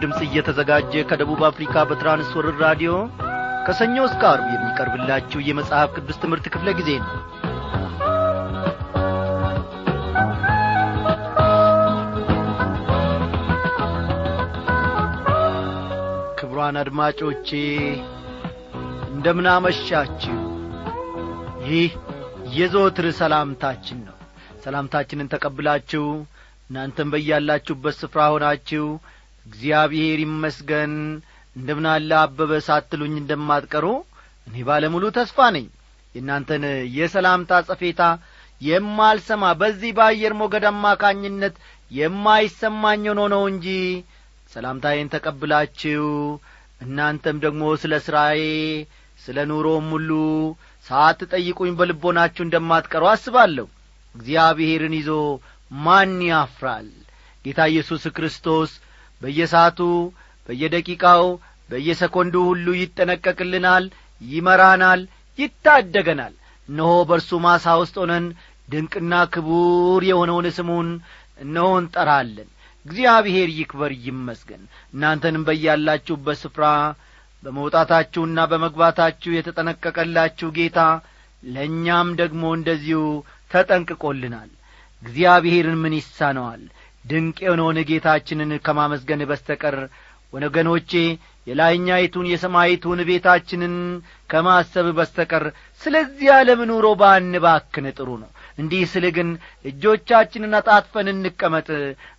ድምፅ እየተዘጋጀ ከደቡብ አፍሪካ በትራንስወርር ራዲዮ ከሰኞ እስከ አርብ የሚቀርብላችሁ የመጽሐፍ ቅዱስ ትምህርት ክፍለ ጊዜ ነው። ክቡራን አድማጮቼ እንደምናመሻችሁ። ይህ የዘወትር ሰላምታችን ነው። ሰላምታችንን ተቀብላችሁ እናንተም በያላችሁበት ስፍራ ሆናችሁ እግዚአብሔር ይመስገን። እንደምናለ አበበ ሳትሉኝ እንደማትቀሩ? እኔ ባለሙሉ ተስፋ ነኝ። የእናንተን የሰላምታ ጸፌታ የማልሰማ በዚህ በአየር ሞገድ አማካኝነት የማይሰማኝ ሆኖ ነው እንጂ ሰላምታዬን ተቀብላችሁ እናንተም ደግሞ ስለ ሥራዬ ስለ ኑሮም ሁሉ ሳትጠይቁኝ በልቦናችሁ እንደማትቀሩ አስባለሁ። እግዚአብሔርን ይዞ ማን ያፍራል? ጌታ ኢየሱስ ክርስቶስ በየሰዓቱ በየደቂቃው በየሰኮንዱ ሁሉ ይጠነቀቅልናል ይመራናል ይታደገናል። እነሆ በእርሱ ማሳ ውስጥ ሆነን ድንቅና ክቡር የሆነውን ስሙን እነሆ እንጠራለን። እግዚአብሔር ይክበር ይመስገን። እናንተንም በያላችሁበት ስፍራ በመውጣታችሁና በመግባታችሁ የተጠነቀቀላችሁ ጌታ ለእኛም ደግሞ እንደዚሁ ተጠንቅቆልናል። እግዚአብሔርን ምን ይሳነዋል ድንቅ የሆነውን ጌታችንን ከማመስገን በስተቀር ወገኖቼ የላይኛይቱን የሰማይቱን ቤታችንን ከማሰብ በስተቀር ስለዚህ ዓለም ኑሮ ባንባክን ጥሩ ነው። እንዲህ ስል ግን እጆቻችንን አጣጥፈን እንቀመጥ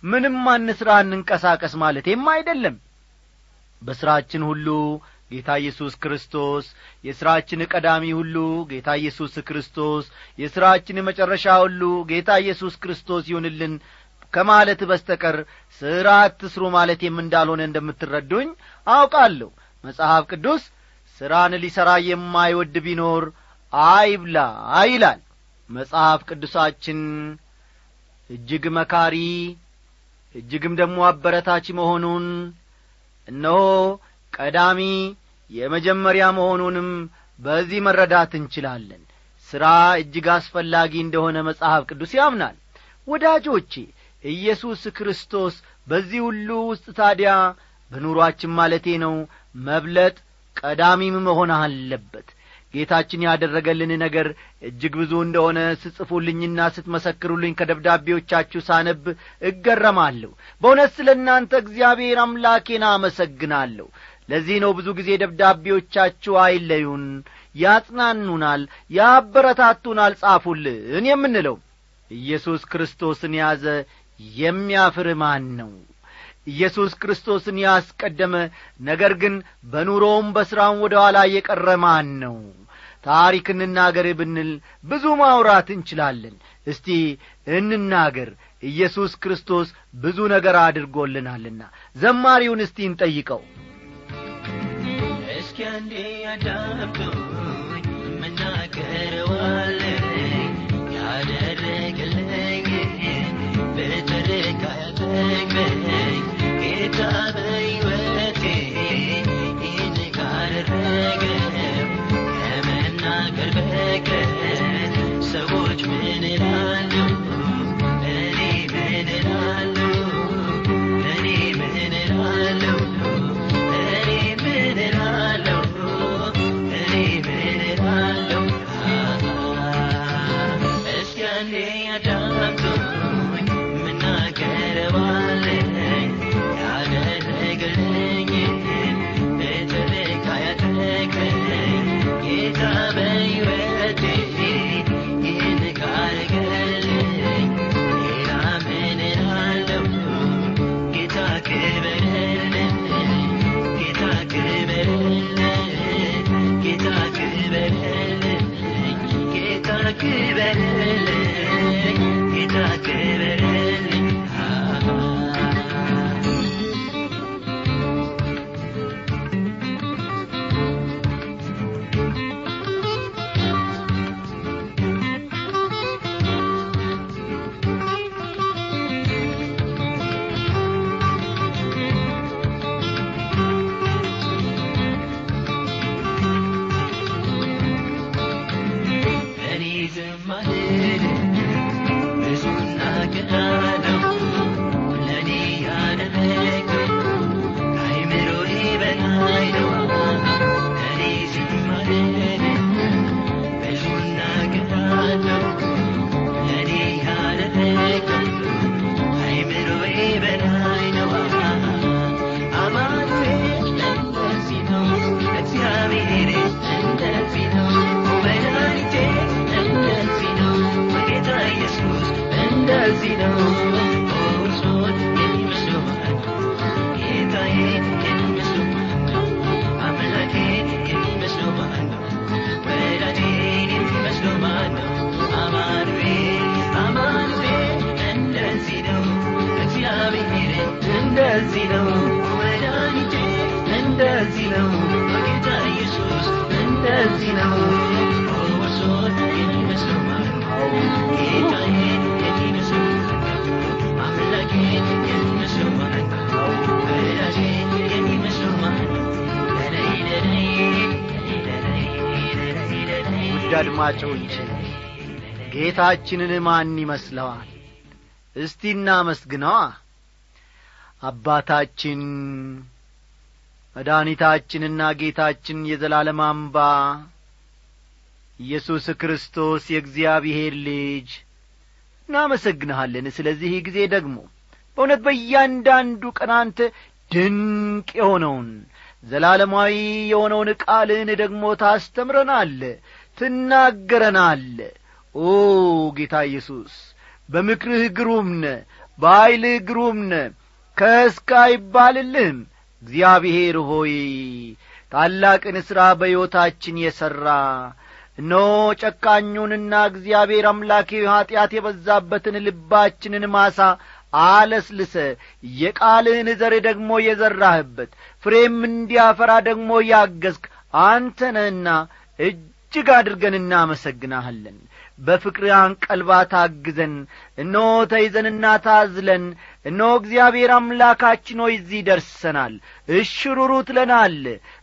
ምንም አንሥራ እንንቀሳቀስ ማለቴም አይደለም። በሥራችን ሁሉ ጌታ ኢየሱስ ክርስቶስ የሥራችን ቀዳሚ ሁሉ ጌታ ኢየሱስ ክርስቶስ የሥራችን መጨረሻ ሁሉ ጌታ ኢየሱስ ክርስቶስ ይሁንልን ከማለት በስተቀር ሥራ አትስሩ ማለቴም እንዳልሆነ እንደምትረዱኝ አውቃለሁ። መጽሐፍ ቅዱስ ሥራን ሊሠራ የማይወድ ቢኖር አይብላ ይላል። መጽሐፍ ቅዱሳችን እጅግ መካሪ እጅግም ደግሞ አበረታች መሆኑን እነሆ ቀዳሚ የመጀመሪያ መሆኑንም በዚህ መረዳት እንችላለን። ሥራ እጅግ አስፈላጊ እንደሆነ መጽሐፍ ቅዱስ ያምናል። ወዳጆቼ ኢየሱስ ክርስቶስ በዚህ ሁሉ ውስጥ ታዲያ በኑሮአችን ማለቴ ነው መብለጥ ቀዳሚም መሆን አለበት። ጌታችን ያደረገልን ነገር እጅግ ብዙ እንደሆነ ስጽፉልኝና ስትመሰክሩልኝ ከደብዳቤዎቻችሁ ሳነብ እገረማለሁ። በእውነት ስለ እናንተ እግዚአብሔር አምላኬን አመሰግናለሁ። ለዚህ ነው ብዙ ጊዜ ደብዳቤዎቻችሁ አይለዩን ያጽናኑናል ያበረታቱናል ጻፉልን የምንለው። ኢየሱስ ክርስቶስን ያዘ የሚያፍር ማን ነው? ኢየሱስ ክርስቶስን ያስቀደመ ነገር ግን በኑሮውም በሥራውም ወደ ኋላ የቀረ ማን ነው? ታሪክ እንናገር ብንል ብዙ ማውራት እንችላለን። እስቲ እንናገር። ኢየሱስ ክርስቶስ ብዙ ነገር አድርጎልናልና ዘማሪውን እስቲ እንጠይቀው። እስኪ አንዴ አዳምጡኝ ምናገረዋለኝ Amen. Rosita. አድማጮች ጌታችንን ማን ይመስለዋል? እስቲ እናመስግነዋ። አባታችን መድኃኒታችንና ጌታችን የዘላለም አምባ ኢየሱስ ክርስቶስ የእግዚአብሔር ልጅ። እናመሰግንሃለን። ስለዚህ ጊዜ ደግሞ በእውነት በእያንዳንዱ ቀን አንተ ድንቅ የሆነውን ዘላለማዊ የሆነውን ቃልህን ደግሞ ታስተምረናል ትናገረናል። ኦ ጌታ ኢየሱስ በምክርህ ግሩምነ በኀይልህ ግሩምነ ከእስከ አይባልልህም። እግዚአብሔር ሆይ ታላቅን ሥራ በሕይወታችን የሠራ እነሆ ጨካኙንና እግዚአብሔር አምላኬ ኀጢአት የበዛበትን ልባችንን ማሳ አለስልሰ የቃልህን ዘር ደግሞ የዘራህበት ፍሬም እንዲያፈራ ደግሞ ያገዝክ አንተ ነህና እጅግ አድርገን እናመሰግናሃለን። በፍቅር አንቀልባ ታግዘን እነሆ ተይዘንና ታዝለን እነሆ እግዚአብሔር አምላካችን ሆይ እዚህ ደርሰናል። እሽሩሩ ትለናል።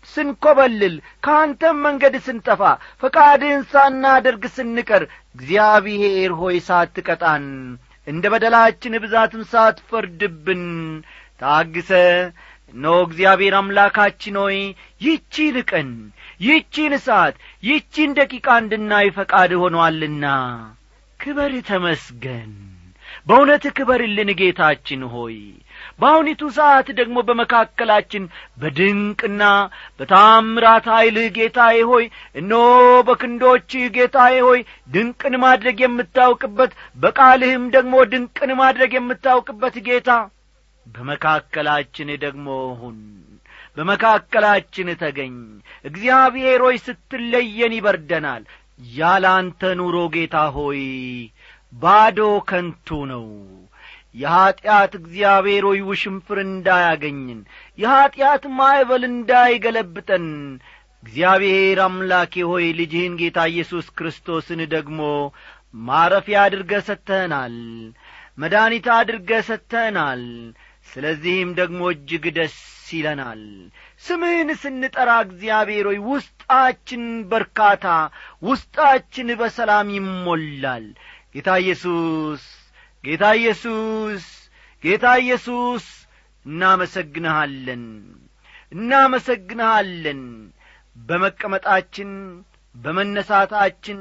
ስንኰበልል ከአንተም መንገድ ስንጠፋ ፈቃድህን ሳናደርግ ስንቀር እግዚአብሔር ሆይ ሳትቀጣን እንደ በደላችን ብዛትም ሳትፈርድብን ታግሰ እነሆ እግዚአብሔር አምላካችን ሆይ ይቺን ቀን ይቺን ሰዓት ይቺን ደቂቃ እንድናይ ፈቃድ ሆኖአልና ክበር ተመስገን። በእውነት ክበርልን ጌታችን ሆይ። በአሁኒቱ ሰዓት ደግሞ በመካከላችን በድንቅና በታምራት ኀይልህ ጌታዬ ሆይ እነሆ በክንዶችህ ጌታዬ ሆይ ድንቅን ማድረግ የምታውቅበት በቃልህም ደግሞ ድንቅን ማድረግ የምታውቅበት ጌታ በመካከላችን ደግሞ ሁን በመካከላችን ተገኝ። እግዚአብሔር ሆይ ስትለየን ይበርደናል። ያለ አንተ ኑሮ ጌታ ሆይ ባዶ ከንቱ ነው። የኀጢአት እግዚአብሔር ሆይ ውሽንፍር እንዳያገኝን የኀጢአት ማዕበል እንዳይገለብጠን። እግዚአብሔር አምላኬ ሆይ ልጅህን ጌታ ኢየሱስ ክርስቶስን ደግሞ ማረፊያ አድርገ ሰጥተህናል መድኃኒት አድርገ ሰጥተህናል። ስለዚህም ደግሞ እጅግ ደስ ይለናል። ስምህን ስንጠራ እግዚአብሔር ሆይ ውስጣችን በርካታ ውስጣችን በሰላም ይሞላል። ጌታ ኢየሱስ ጌታ ኢየሱስ ጌታ ኢየሱስ እናመሰግንሃለን እናመሰግንሃለን። በመቀመጣችን በመነሳታችን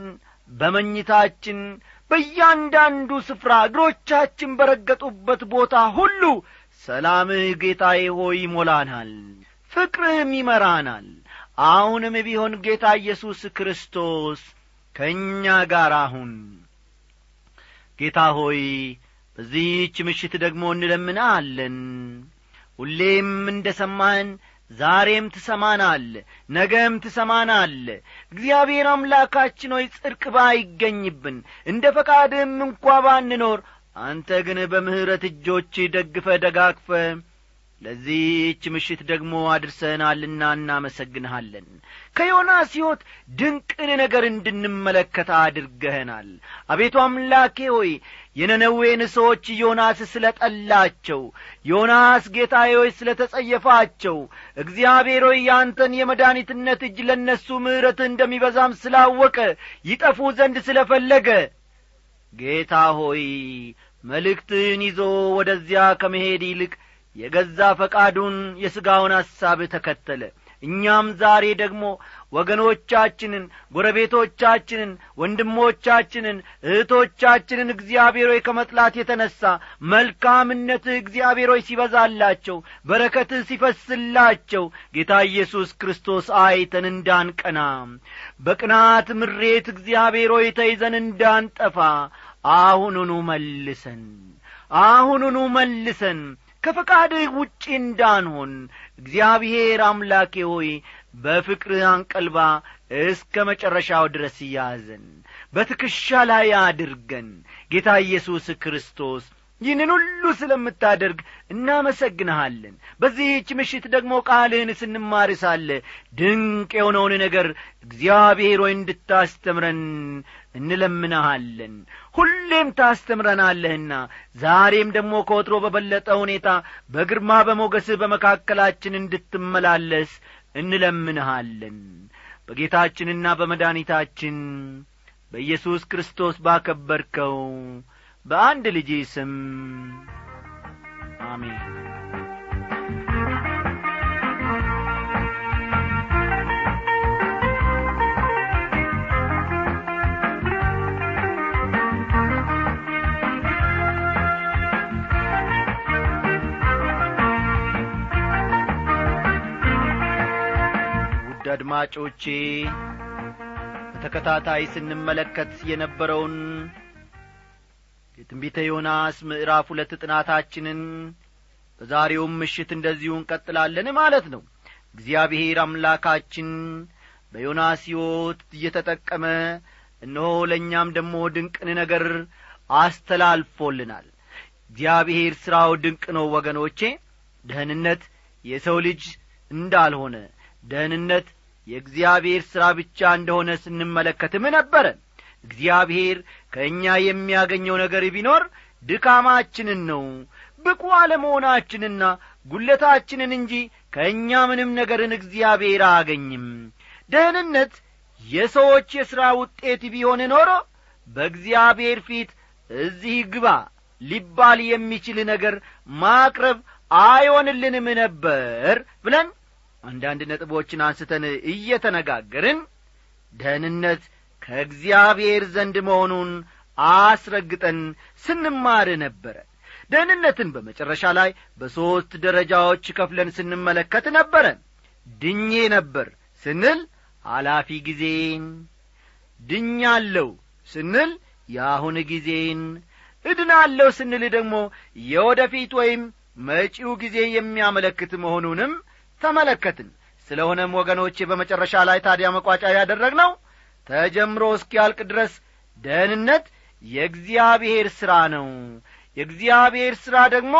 በመኝታችን በእያንዳንዱ ስፍራ እግሮቻችን በረገጡበት ቦታ ሁሉ ሰላምህ ጌታዬ ሆይ ይሞላናል ፍቅርህም ይመራናል። አሁንም ቢሆን ጌታ ኢየሱስ ክርስቶስ ከእኛ ጋር አሁን ጌታ ሆይ በዚህች ምሽት ደግሞ እንለምናለን። ሁሌም እንደ ሰማህን ዛሬም ትሰማናል ነገም ትሰማናል። እግዚአብሔር አምላካችን ሆይ ጽድቅ ባይገኝብን እንደ ፈቃድህም እንኳ ባንኖር አንተ ግን በምሕረት እጆች ደግፈ ደጋግፈ ለዚህች ምሽት ደግሞ አድርሰናልና እናመሰግንሃለን። ከዮናስ ሕይወት ድንቅን ነገር እንድንመለከት አድርገህናል። አቤቱ አምላኬ ሆይ የነነዌን ሰዎች ዮናስ ስለ ጠላቸው ዮናስ ጌታዬ ሆይ ስለ ተጸየፋቸው እግዚአብሔር ሆይ ያንተን የመድኃኒትነት እጅ ለእነሱ ምሕረት እንደሚበዛም ስላወቀ ይጠፉ ዘንድ ስለ ፈለገ ጌታ ሆይ መልእክትን ይዞ ወደዚያ ከመሄድ ይልቅ የገዛ ፈቃዱን የሥጋውን ሐሳብ ተከተለ። እኛም ዛሬ ደግሞ ወገኖቻችንን ጐረቤቶቻችንን ወንድሞቻችንን እህቶቻችንን እግዚአብሔር ሆይ ከመጥላት የተነሣ መልካምነትህ እግዚአብሔር ሆይ ሲበዛላቸው በረከትህ ሲፈስላቸው ጌታ ኢየሱስ ክርስቶስ አይተን እንዳንቀና በቅናት ምሬት እግዚአብሔር ሆይ ተይዘን እንዳንጠፋ አሁኑኑ መልሰን አሁኑኑ መልሰን ከፈቃድህ ውጪ እንዳንሆን እግዚአብሔር አምላኬ ሆይ በፍቅርህ አንቀልባ እስከ መጨረሻው ድረስ ያዘን በትከሻ ላይ አድርገን ጌታ ኢየሱስ ክርስቶስ ይህንን ሁሉ ስለምታደርግ እናመሰግንሃለን። በዚህች ምሽት ደግሞ ቃልህን ስንማር ሳለ ድንቅ የሆነውን ነገር እግዚአብሔር ሆይ እንድታስተምረን እንለምንሃለን። ሁሌም ታስተምረናለህና ዛሬም ደግሞ ከወትሮ በበለጠ ሁኔታ በግርማ በሞገስህ በመካከላችን እንድትመላለስ እንለምንሃለን። በጌታችንና በመድኃኒታችን በኢየሱስ ክርስቶስ ባከበርከው በአንድ ልጅ ስም አሜን ውድ አድማጮቼ በተከታታይ ስንመለከት የነበረውን የትንቢተ ዮናስ ምዕራፍ ሁለት ጥናታችንን በዛሬውም ምሽት እንደዚሁ እንቀጥላለን ማለት ነው። እግዚአብሔር አምላካችን በዮናስ ሕይወት እየተጠቀመ እነሆ ለእኛም ደግሞ ድንቅን ነገር አስተላልፎልናል። እግዚአብሔር ሥራው ድንቅ ነው ወገኖቼ። ደህንነት የሰው ልጅ እንዳልሆነ ደህንነት የእግዚአብሔር ሥራ ብቻ እንደሆነ ስንመለከትም ነበረ እግዚአብሔር ከእኛ የሚያገኘው ነገር ቢኖር ድካማችንን ነው ብቁ አለመሆናችንና ጒለታችንን እንጂ ከእኛ ምንም ነገርን እግዚአብሔር አያገኝም። ደህንነት የሰዎች የሥራ ውጤት ቢሆን ኖሮ በእግዚአብሔር ፊት እዚህ ግባ ሊባል የሚችል ነገር ማቅረብ አይሆንልንም ነበር ብለን አንዳንድ ነጥቦችን አንስተን እየተነጋገርን ደህንነት ከእግዚአብሔር ዘንድ መሆኑን አስረግጠን ስንማር ነበረ። ደህንነትን በመጨረሻ ላይ በሦስት ደረጃዎች ከፍለን ስንመለከት ነበረ። ድኜ ነበር ስንል ኃላፊ ጊዜን ድኛለሁ ስንል የአሁን ጊዜን እድናለሁ ስንል ደግሞ የወደፊት ወይም መጪው ጊዜ የሚያመለክት መሆኑንም ተመለከትን። ስለሆነም ወገኖቼ በመጨረሻ ላይ ታዲያ መቋጫ ያደረግነው ተጀምሮ እስኪያልቅ ድረስ ደህንነት የእግዚአብሔር ሥራ ነው። የእግዚአብሔር ሥራ ደግሞ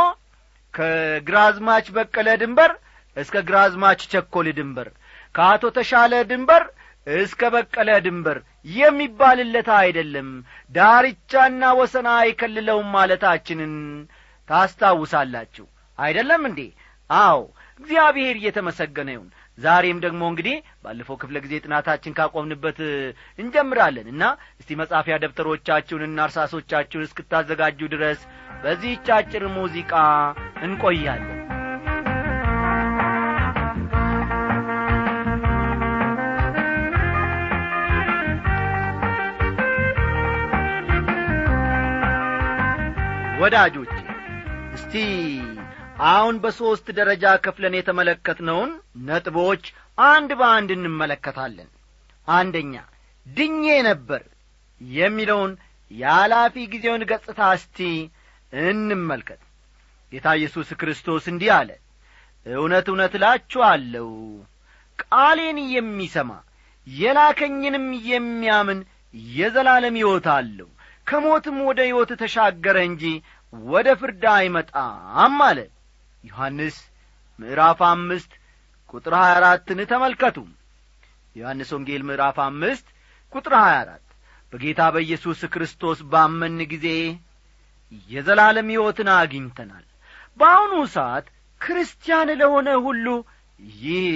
ከግራዝማች በቀለ ድንበር እስከ ግራዝማች ቸኰል ድንበር ከአቶ ተሻለ ድንበር እስከ በቀለ ድንበር የሚባልለት አይደለም። ዳርቻና ወሰና አይከልለውም ማለታችንን ታስታውሳላችሁ። አይደለም እንዴ? አዎ እግዚአብሔር እየተመሰገነ ይሁን። ዛሬም ደግሞ እንግዲህ ባለፈው ክፍለ ጊዜ ጥናታችን ካቆምንበት እንጀምራለን እና እስቲ መጻፊያ ደብተሮቻችሁንና እርሳሶቻችሁን እስክታዘጋጁ ድረስ በዚህች አጭር ሙዚቃ እንቆያለን። ወዳጆቼ እስቲ አሁን በሦስት ደረጃ ከፍለን የተመለከትነውን ነጥቦች አንድ በአንድ እንመለከታለን። አንደኛ ድኜ ነበር የሚለውን የኃላፊ ጊዜውን ገጽታ እስቲ እንመልከት። ጌታ ኢየሱስ ክርስቶስ እንዲህ አለ እውነት እውነት እላችኋለሁ ቃሌን የሚሰማ የላከኝንም የሚያምን የዘላለም ሕይወት አለው። ከሞትም ወደ ሕይወት ተሻገረ እንጂ ወደ ፍርድ አይመጣም አለ ዮሐንስ ምዕራፍ አምስት ቁጥር ሀያ አራትን ተመልከቱ። ዮሐንስ ወንጌል ምዕራፍ አምስት ቁጥር ሀያ አራት በጌታ በኢየሱስ ክርስቶስ ባመን ጊዜ የዘላለም ሕይወትን አግኝተናል። በአሁኑ ሰዓት ክርስቲያን ለሆነ ሁሉ ይህ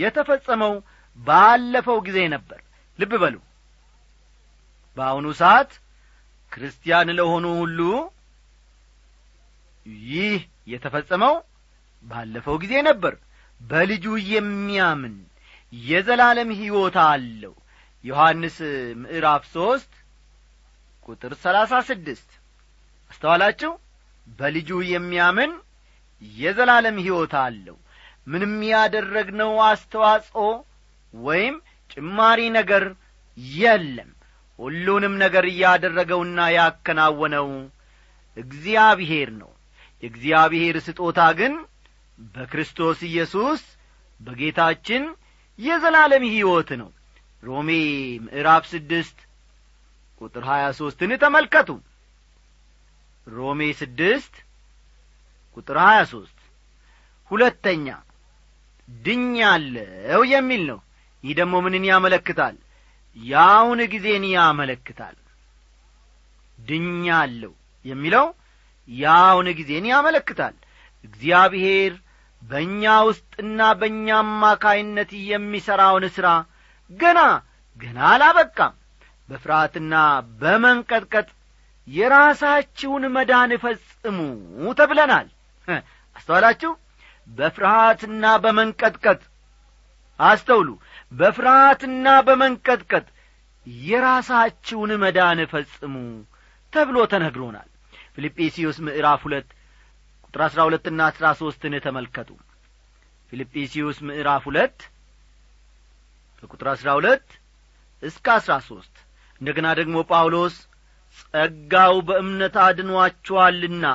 የተፈጸመው ባለፈው ጊዜ ነበር። ልብ በሉ። በአሁኑ ሰዓት ክርስቲያን ለሆኑ ሁሉ ይህ የተፈጸመው ባለፈው ጊዜ ነበር። በልጁ የሚያምን የዘላለም ሕይወት አለው። ዮሐንስ ምዕራፍ ሦስት ቁጥር ሰላሳ ስድስት አስተዋላችሁ? በልጁ የሚያምን የዘላለም ሕይወት አለው። ምንም ያደረግነው አስተዋጽኦ ወይም ጭማሪ ነገር የለም። ሁሉንም ነገር እያደረገውና ያከናወነው እግዚአብሔር ነው የእግዚአብሔር ስጦታ ግን በክርስቶስ ኢየሱስ በጌታችን የዘላለም ሕይወት ነው። ሮሜ ምዕራፍ ስድስት ቁጥር ሀያ ሦስትን ተመልከቱ። ሮሜ ስድስት ቁጥር ሀያ ሦስት ሁለተኛ ድኛለው የሚል ነው። ይህ ደግሞ ምንን ያመለክታል? የአሁን ጊዜን ያመለክታል። ድኛለሁ የሚለው የአሁን ጊዜን ያመለክታል። እግዚአብሔር በእኛ ውስጥና በእኛ አማካይነት የሚሠራውን ሥራ ገና ገና አላበቃም። በፍርሃትና በመንቀጥቀጥ የራሳችሁን መዳን ፈጽሙ ተብለናል። አስተዋላችሁ? በፍርሃትና በመንቀጥቀጥ አስተውሉ። በፍርሃትና በመንቀጥቀጥ የራሳችሁን መዳን ፈጽሙ ተብሎ ተነግሮናል ፊልጵስዩስ ምዕራፍ ሁለት ቁጥር አሥራ ሁለትና አሥራ ሦስትን ተመልከቱ። ፊልጵስዩስ ምዕራፍ ሁለት ከቁጥር አሥራ ሁለት እስከ አሥራ ሦስት እንደገና ደግሞ ጳውሎስ ጸጋው በእምነት አድኗችኋልና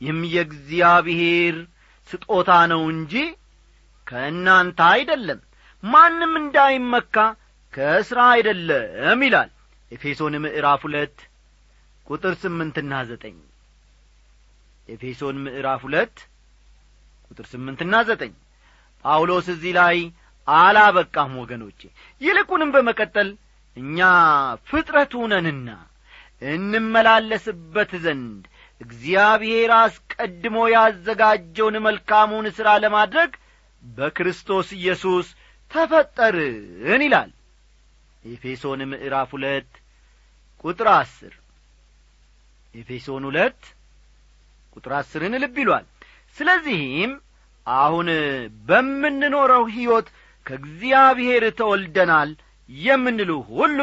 ይህም የእግዚአብሔር ስጦታ ነው እንጂ ከእናንተ አይደለም። ማንም እንዳይመካ ከሥራ አይደለም ይላል። ኤፌሶን ምዕራፍ ሁለት ቁጥር ስምንትና ዘጠኝ ኤፌሶን ምዕራፍ ሁለት ቁጥር ስምንትና ዘጠኝ ጳውሎስ እዚህ ላይ አላበቃም ወገኖቼ ይልቁንም በመቀጠል እኛ ፍጥረቱ ነንና እንመላለስበት ዘንድ እግዚአብሔር አስቀድሞ ያዘጋጀውን መልካሙን ሥራ ለማድረግ በክርስቶስ ኢየሱስ ተፈጠርን ይላል። ኤፌሶን ምዕራፍ ሁለት ቁጥር አስር ኤፌሶን ሁለት ቁጥር አስርን ልብ ይሏል። ስለዚህም አሁን በምንኖረው ሕይወት ከእግዚአብሔር ተወልደናል የምንሉ ሁሉ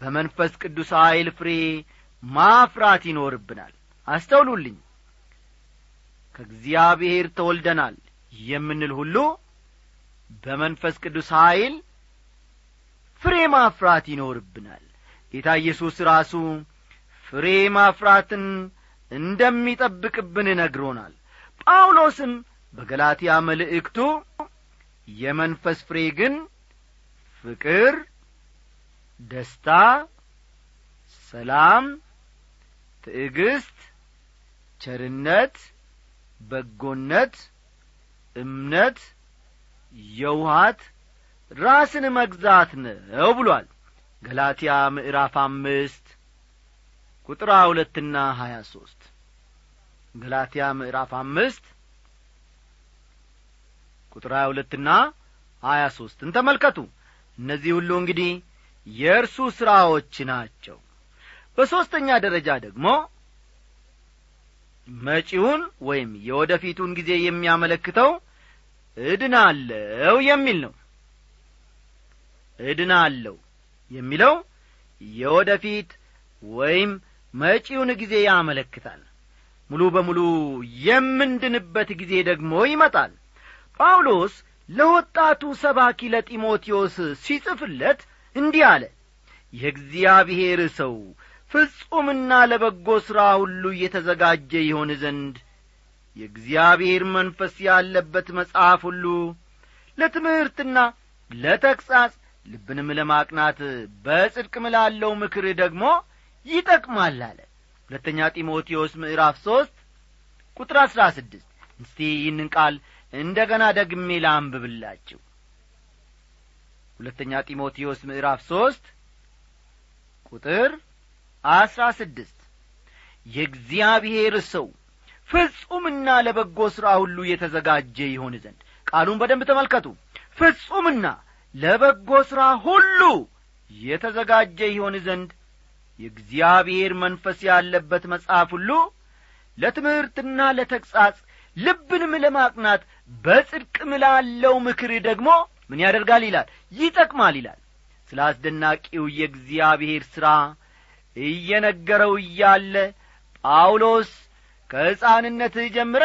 በመንፈስ ቅዱስ ኀይል ፍሬ ማፍራት ይኖርብናል። አስተውሉልኝ። ከእግዚአብሔር ተወልደናል የምንል ሁሉ በመንፈስ ቅዱስ ኀይል ፍሬ ማፍራት ይኖርብናል። ጌታ ኢየሱስ ራሱ ፍሬ ማፍራትን እንደሚጠብቅብን ነግሮናል። ጳውሎስም በገላትያ መልእክቱ የመንፈስ ፍሬ ግን ፍቅር ደስታ ሰላም ትዕግስት ቸርነት በጎነት እምነት የውሃት ራስን መግዛት ነው ብሏል። ገላትያ ምዕራፍ አምስት ቁጥር ሁለትና ሀያ ሦስት ገላትያ ምዕራፍ አምስት ቁጥር ሀያ ሁለትና ሀያ ሦስትን ተመልከቱ። እነዚህ ሁሉ እንግዲህ የእርሱ ሥራዎች ናቸው። በሦስተኛ ደረጃ ደግሞ መጪውን ወይም የወደፊቱን ጊዜ የሚያመለክተው እድናለው የሚል ነው። እድናለው የሚለው የወደፊት ወይም መጪውን ጊዜ ያመለክታል። ሙሉ በሙሉ የምንድንበት ጊዜ ደግሞ ይመጣል። ጳውሎስ ለወጣቱ ሰባኪ ለጢሞቴዎስ ሲጽፍለት እንዲህ አለ የእግዚአብሔር ሰው ፍጹምና ለበጎ ሥራ ሁሉ እየተዘጋጀ ይሆን ዘንድ የእግዚአብሔር መንፈስ ያለበት መጽሐፍ ሁሉ ለትምህርትና ለተግሣጽ ልብንም ለማቅናት በጽድቅም ላለው ምክር ደግሞ ይጠቅማል አለ። ሁለተኛ ጢሞቴዎስ ምዕራፍ ሦስት ቁጥር አሥራ ስድስት እስቲ ይህንን ቃል እንደ ገና ደግሜ ላንብብላችሁ። ሁለተኛ ጢሞቴዎስ ምዕራፍ ሦስት ቁጥር አሥራ ስድስት የእግዚአብሔር ሰው ፍጹምና ለበጎ ሥራ ሁሉ የተዘጋጀ ይሆን ዘንድ ቃሉን በደንብ ተመልከቱ። ፍጹምና ለበጎ ሥራ ሁሉ የተዘጋጀ ይሆን ዘንድ የእግዚአብሔር መንፈስ ያለበት መጽሐፍ ሁሉ ለትምህርትና ለተግሣጽ ልብንም ለማቅናት በጽድቅም ላለው ምክር ደግሞ ምን ያደርጋል ይላል? ይጠቅማል ይላል። ስለ አስደናቂው የእግዚአብሔር ሥራ እየነገረው እያለ ጳውሎስ ከሕፃንነትህ ጀምረ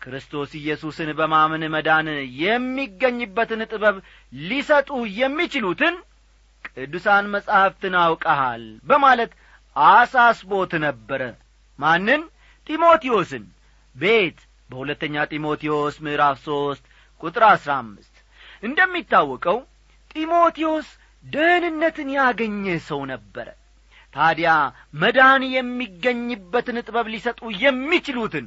ክርስቶስ ኢየሱስን በማመን መዳን የሚገኝበትን ጥበብ ሊሰጡ የሚችሉትን ቅዱሳን መጻሕፍትን አውቀሃል በማለት አሳስቦት ነበረ። ማንን? ጢሞቴዎስን። ቤት በሁለተኛ ጢሞቴዎስ ምዕራፍ ሦስት ቁጥር አሥራ አምስት እንደሚታወቀው ጢሞቴዎስ ደህንነትን ያገኘ ሰው ነበረ። ታዲያ መዳን የሚገኝበትን ጥበብ ሊሰጡ የሚችሉትን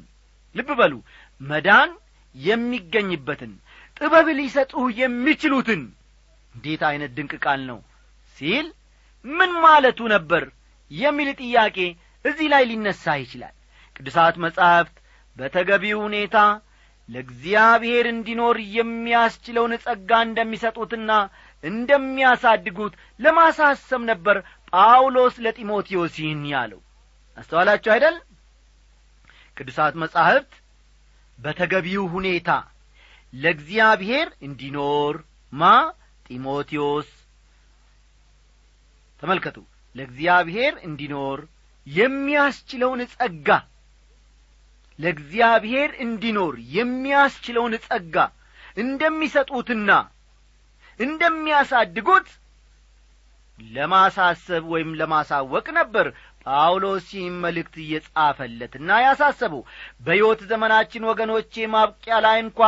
ልብ በሉ መዳን የሚገኝበትን ጥበብ ሊሰጡ የሚችሉትን እንዴት ዐይነት ድንቅ ቃል ነው ሲል ምን ማለቱ ነበር የሚል ጥያቄ እዚህ ላይ ሊነሣ ይችላል። ቅዱሳት መጻሕፍት በተገቢው ሁኔታ ለእግዚአብሔር እንዲኖር የሚያስችለውን ጸጋ እንደሚሰጡትና እንደሚያሳድጉት ለማሳሰብ ነበር ጳውሎስ ለጢሞቴዎስ ይህን ያለው። አስተዋላችሁ አይደል? ቅዱሳት መጻሕፍት በተገቢው ሁኔታ ለእግዚአብሔር እንዲኖር ማ ጢሞቴዎስ ተመልከቱ። ለእግዚአብሔር እንዲኖር የሚያስችለውን ጸጋ ለእግዚአብሔር እንዲኖር የሚያስችለውን ጸጋ እንደሚሰጡትና እንደሚያሳድጉት ለማሳሰብ ወይም ለማሳወቅ ነበር ጳውሎስ ይህን መልእክት እየጻፈለትና ያሳሰበው በሕይወት ዘመናችን ወገኖቼ ማብቂያ ላይ እንኳ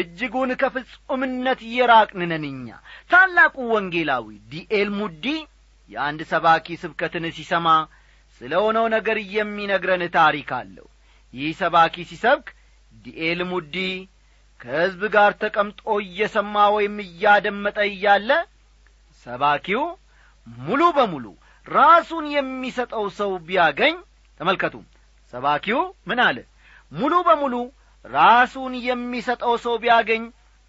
እጅጉን ከፍጹምነት እየራቅን ታላቁ ወንጌላዊ ዲኤል ሙዲ የአንድ ሰባኪ ስብከትን ሲሰማ ስለ ሆነው ነገር የሚነግረን ታሪክ አለው። ይህ ሰባኪ ሲሰብክ ዲኤል ሙዲ ከሕዝብ ጋር ተቀምጦ እየሰማ ወይም እያደመጠ እያለ ሰባኪው ሙሉ በሙሉ ራሱን የሚሰጠው ሰው ቢያገኝ ተመልከቱ። ሰባኪው ምን አለ? ሙሉ በሙሉ ራሱን የሚሰጠው ሰው ቢያገኝ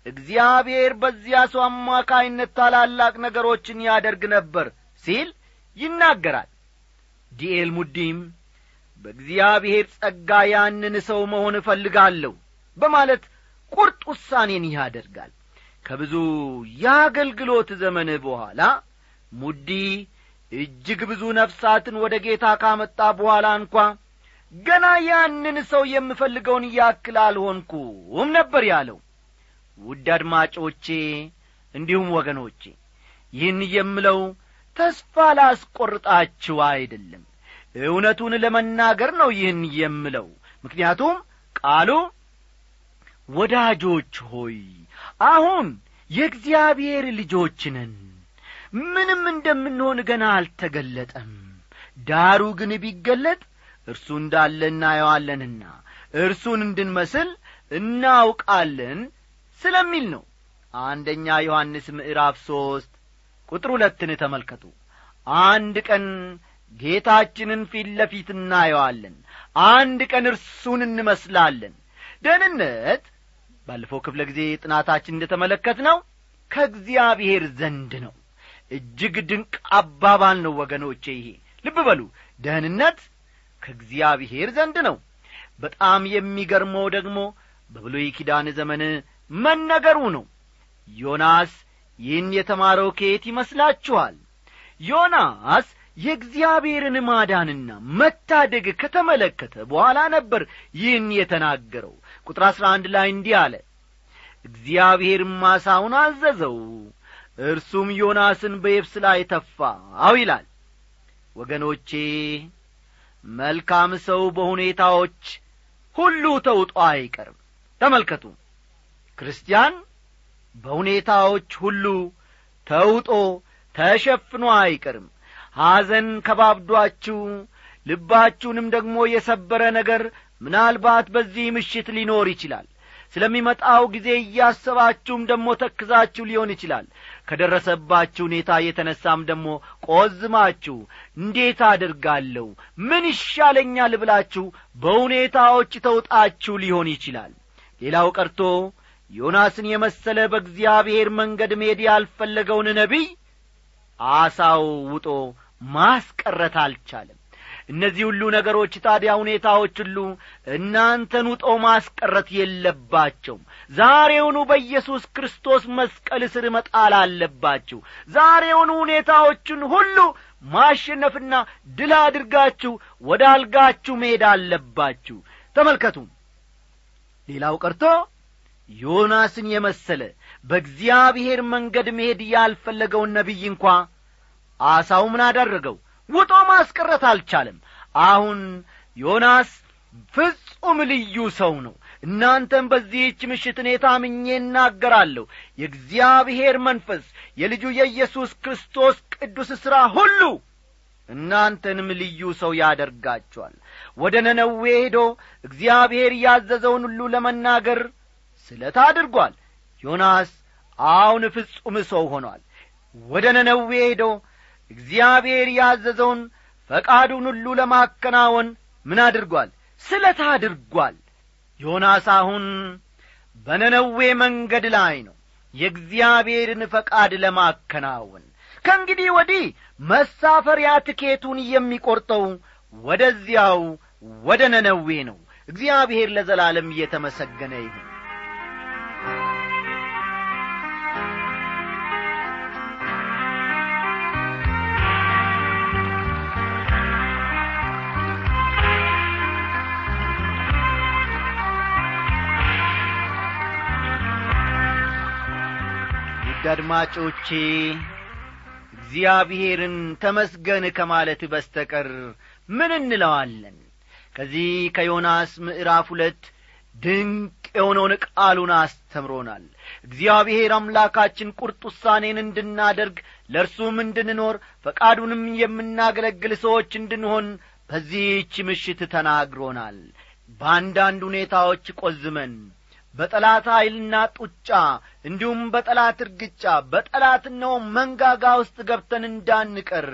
እግዚአብሔር በዚያ ሰው አማካይነት ታላላቅ ነገሮችን ያደርግ ነበር ሲል ይናገራል። ዲኤል ሙዲም በእግዚአብሔር ጸጋ ያንን ሰው መሆን እፈልጋለሁ በማለት ቁርጥ ውሳኔን ያደርጋል። ከብዙ የአገልግሎት ዘመን በኋላ ሙዲ እጅግ ብዙ ነፍሳትን ወደ ጌታ ካመጣ በኋላ እንኳ ገና ያንን ሰው የምፈልገውን ያክል አልሆንኩም ነበር ያለው። ውድ አድማጮቼ እንዲሁም ወገኖቼ ይህን የምለው ተስፋ ላስቈርጣችሁ አይደለም። እውነቱን ለመናገር ነው ይህን የምለው። ምክንያቱም ቃሉ ወዳጆች ሆይ አሁን የእግዚአብሔር ልጆች ነን። ምንም እንደምንሆን ገና አልተገለጠም። ዳሩ ግን ቢገለጥ እርሱ እንዳለ እናየዋለንና እርሱን እንድንመስል እናውቃለን ስለሚል ነው። አንደኛ ዮሐንስ ምዕራፍ ሦስት ቁጥር ሁለትን ተመልከቱ። አንድ ቀን ጌታችንን ፊት ለፊት እናየዋለን። አንድ ቀን እርሱን እንመስላለን። ደህንነት ባለፈው ክፍለ ጊዜ ጥናታችን እንደ ተመለከት ነው ከእግዚአብሔር ዘንድ ነው። እጅግ ድንቅ አባባል ነው ወገኖቼ ይሄ። ልብ በሉ ደህንነት ከእግዚአብሔር ዘንድ ነው። በጣም የሚገርመው ደግሞ በብሉይ ኪዳን ዘመን መነገሩ ነው። ዮናስ ይህን የተማረው ከየት ይመስላችኋል? ዮናስ የእግዚአብሔርን ማዳንና መታደግ ከተመለከተ በኋላ ነበር ይህን የተናገረው። ቁጥር አሥራ አንድ ላይ እንዲህ አለ። እግዚአብሔርም ማሳውን አዘዘው እርሱም ዮናስን በየብስ ላይ ተፋው ይላል። ወገኖቼ መልካም ሰው በሁኔታዎች ሁሉ ተውጦ አይቀርም። ተመልከቱ ክርስቲያን በሁኔታዎች ሁሉ ተውጦ ተሸፍኖ አይቀርም። ሐዘን ከባብዷችሁ ልባችሁንም ደግሞ የሰበረ ነገር ምናልባት በዚህ ምሽት ሊኖር ይችላል። ስለሚመጣው ጊዜ እያሰባችሁም ደግሞ ተክዛችሁ ሊሆን ይችላል። ከደረሰባችሁ ሁኔታ የተነሳም ደግሞ ቆዝማችሁ እንዴት አድርጋለሁ ምን ይሻለኛል ብላችሁ በሁኔታዎች ተውጣችሁ ሊሆን ይችላል። ሌላው ቀርቶ ዮናስን የመሰለ በእግዚአብሔር መንገድ መሄድ ያልፈለገውን ነቢይ አሳው ውጦ ማስቀረት አልቻለም። እነዚህ ሁሉ ነገሮች ታዲያ ሁኔታዎች ሁሉ እናንተን ውጦ ማስቀረት የለባቸውም። ዛሬውኑ በኢየሱስ ክርስቶስ መስቀል ስር መጣል አለባችሁ። ዛሬውኑ ሁኔታዎችን ሁሉ ማሸነፍና ድል አድርጋችሁ ወደ አልጋችሁ መሄድ አለባችሁ። ተመልከቱ። ሌላው ቀርቶ ዮናስን የመሰለ በእግዚአብሔር መንገድ መሄድ ያልፈለገውን ነቢይ እንኳ አሳው ምን አደረገው ውጦ ማስቀረት አልቻለም። አሁን ዮናስ ፍጹም ልዩ ሰው ነው። እናንተም በዚህች ምሽት እኔ ታምኜ እናገራለሁ። የእግዚአብሔር መንፈስ የልጁ የኢየሱስ ክርስቶስ ቅዱስ ሥራ ሁሉ እናንተንም ልዩ ሰው ያደርጋችኋል። ወደ ነነዌ ሄዶ እግዚአብሔር ያዘዘውን ሁሉ ለመናገር ስለት አድርጓል። ዮናስ አሁን ፍጹም ሰው ሆኗል። ወደ ነነዌ ሄዶ እግዚአብሔር ያዘዘውን ፈቃዱን ሁሉ ለማከናወን ምን አድርጓል? ስለት አድርጓል። ዮናስ አሁን በነነዌ መንገድ ላይ ነው የእግዚአብሔርን ፈቃድ ለማከናወን። ከእንግዲህ ወዲህ መሳፈሪያ ትኬቱን የሚቈርጠው ወደዚያው ወደ ነነዌ ነው። እግዚአብሔር ለዘላለም እየተመሰገነ ይሁን አድማጮቼ እግዚአብሔርን ተመስገን ከማለት በስተቀር ምን እንለዋለን? ከዚህ ከዮናስ ምዕራፍ ሁለት ድንቅ የሆነውን ቃሉን አስተምሮናል። እግዚአብሔር አምላካችን ቁርጥ ውሳኔን እንድናደርግ ለእርሱም እንድንኖር ፈቃዱንም የምናገለግል ሰዎች እንድንሆን በዚህች ምሽት ተናግሮናል። በአንዳንድ ሁኔታዎች ቆዝመን በጠላት ኀይልና ጡጫ እንዲሁም በጠላት እርግጫ በጠላትነው መንጋጋ ውስጥ ገብተን እንዳንቀር።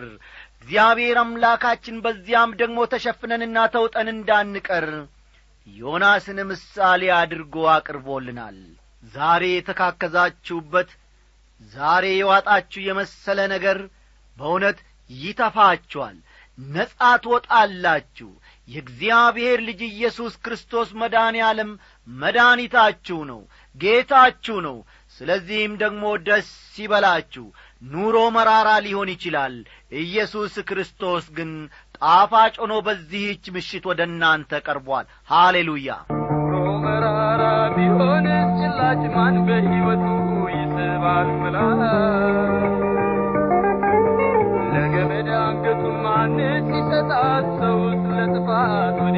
እግዚአብሔር አምላካችን በዚያም ደግሞ ተሸፍነንና ተውጠን እንዳንቀር ዮናስን ምሳሌ አድርጎ አቅርቦልናል። ዛሬ የተካከዛችሁበት ዛሬ የዋጣችሁ የመሰለ ነገር በእውነት ይተፋችኋል። ነጻ ትወጣላችሁ የእግዚአብሔር ልጅ ኢየሱስ ክርስቶስ መድኃኔ ዓለም መድኃኒታችሁ ነው ጌታችሁ ነው። ስለዚህም ደግሞ ደስ ይበላችሁ ኑሮ መራራ ሊሆን ይችላል። ኢየሱስ ክርስቶስ ግን ጣፋጭ ሆኖ በዚህች ምሽት ወደ እናንተ ቀርቧል። ሃሌሉያ። ኑሮ መራራ ቢሆን ጭላጭ ማን በሕይወቱ ይስባል ምላስ ማንስ ይሰጣል ሰውስ ለጥፋት ወዴት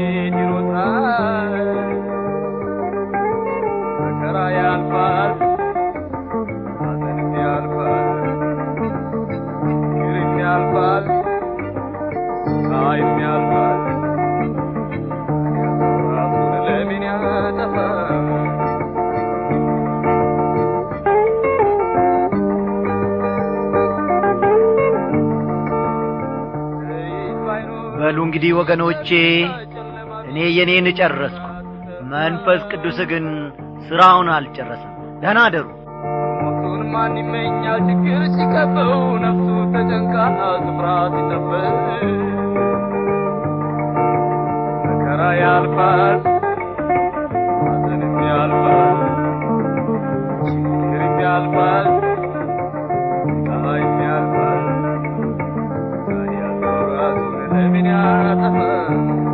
ወገኖቼ እኔ የኔን ጨረስኩ። መንፈስ ቅዱስ ግን ሥራውን አልጨረሰም። ደህና አደሩ ሞቱን ማን ይመኛል? ችግር ሲከበው ነፍሱ ተጨንቃ ስፍራ ሲጠበቅ መከራ ያልፋል ራሱን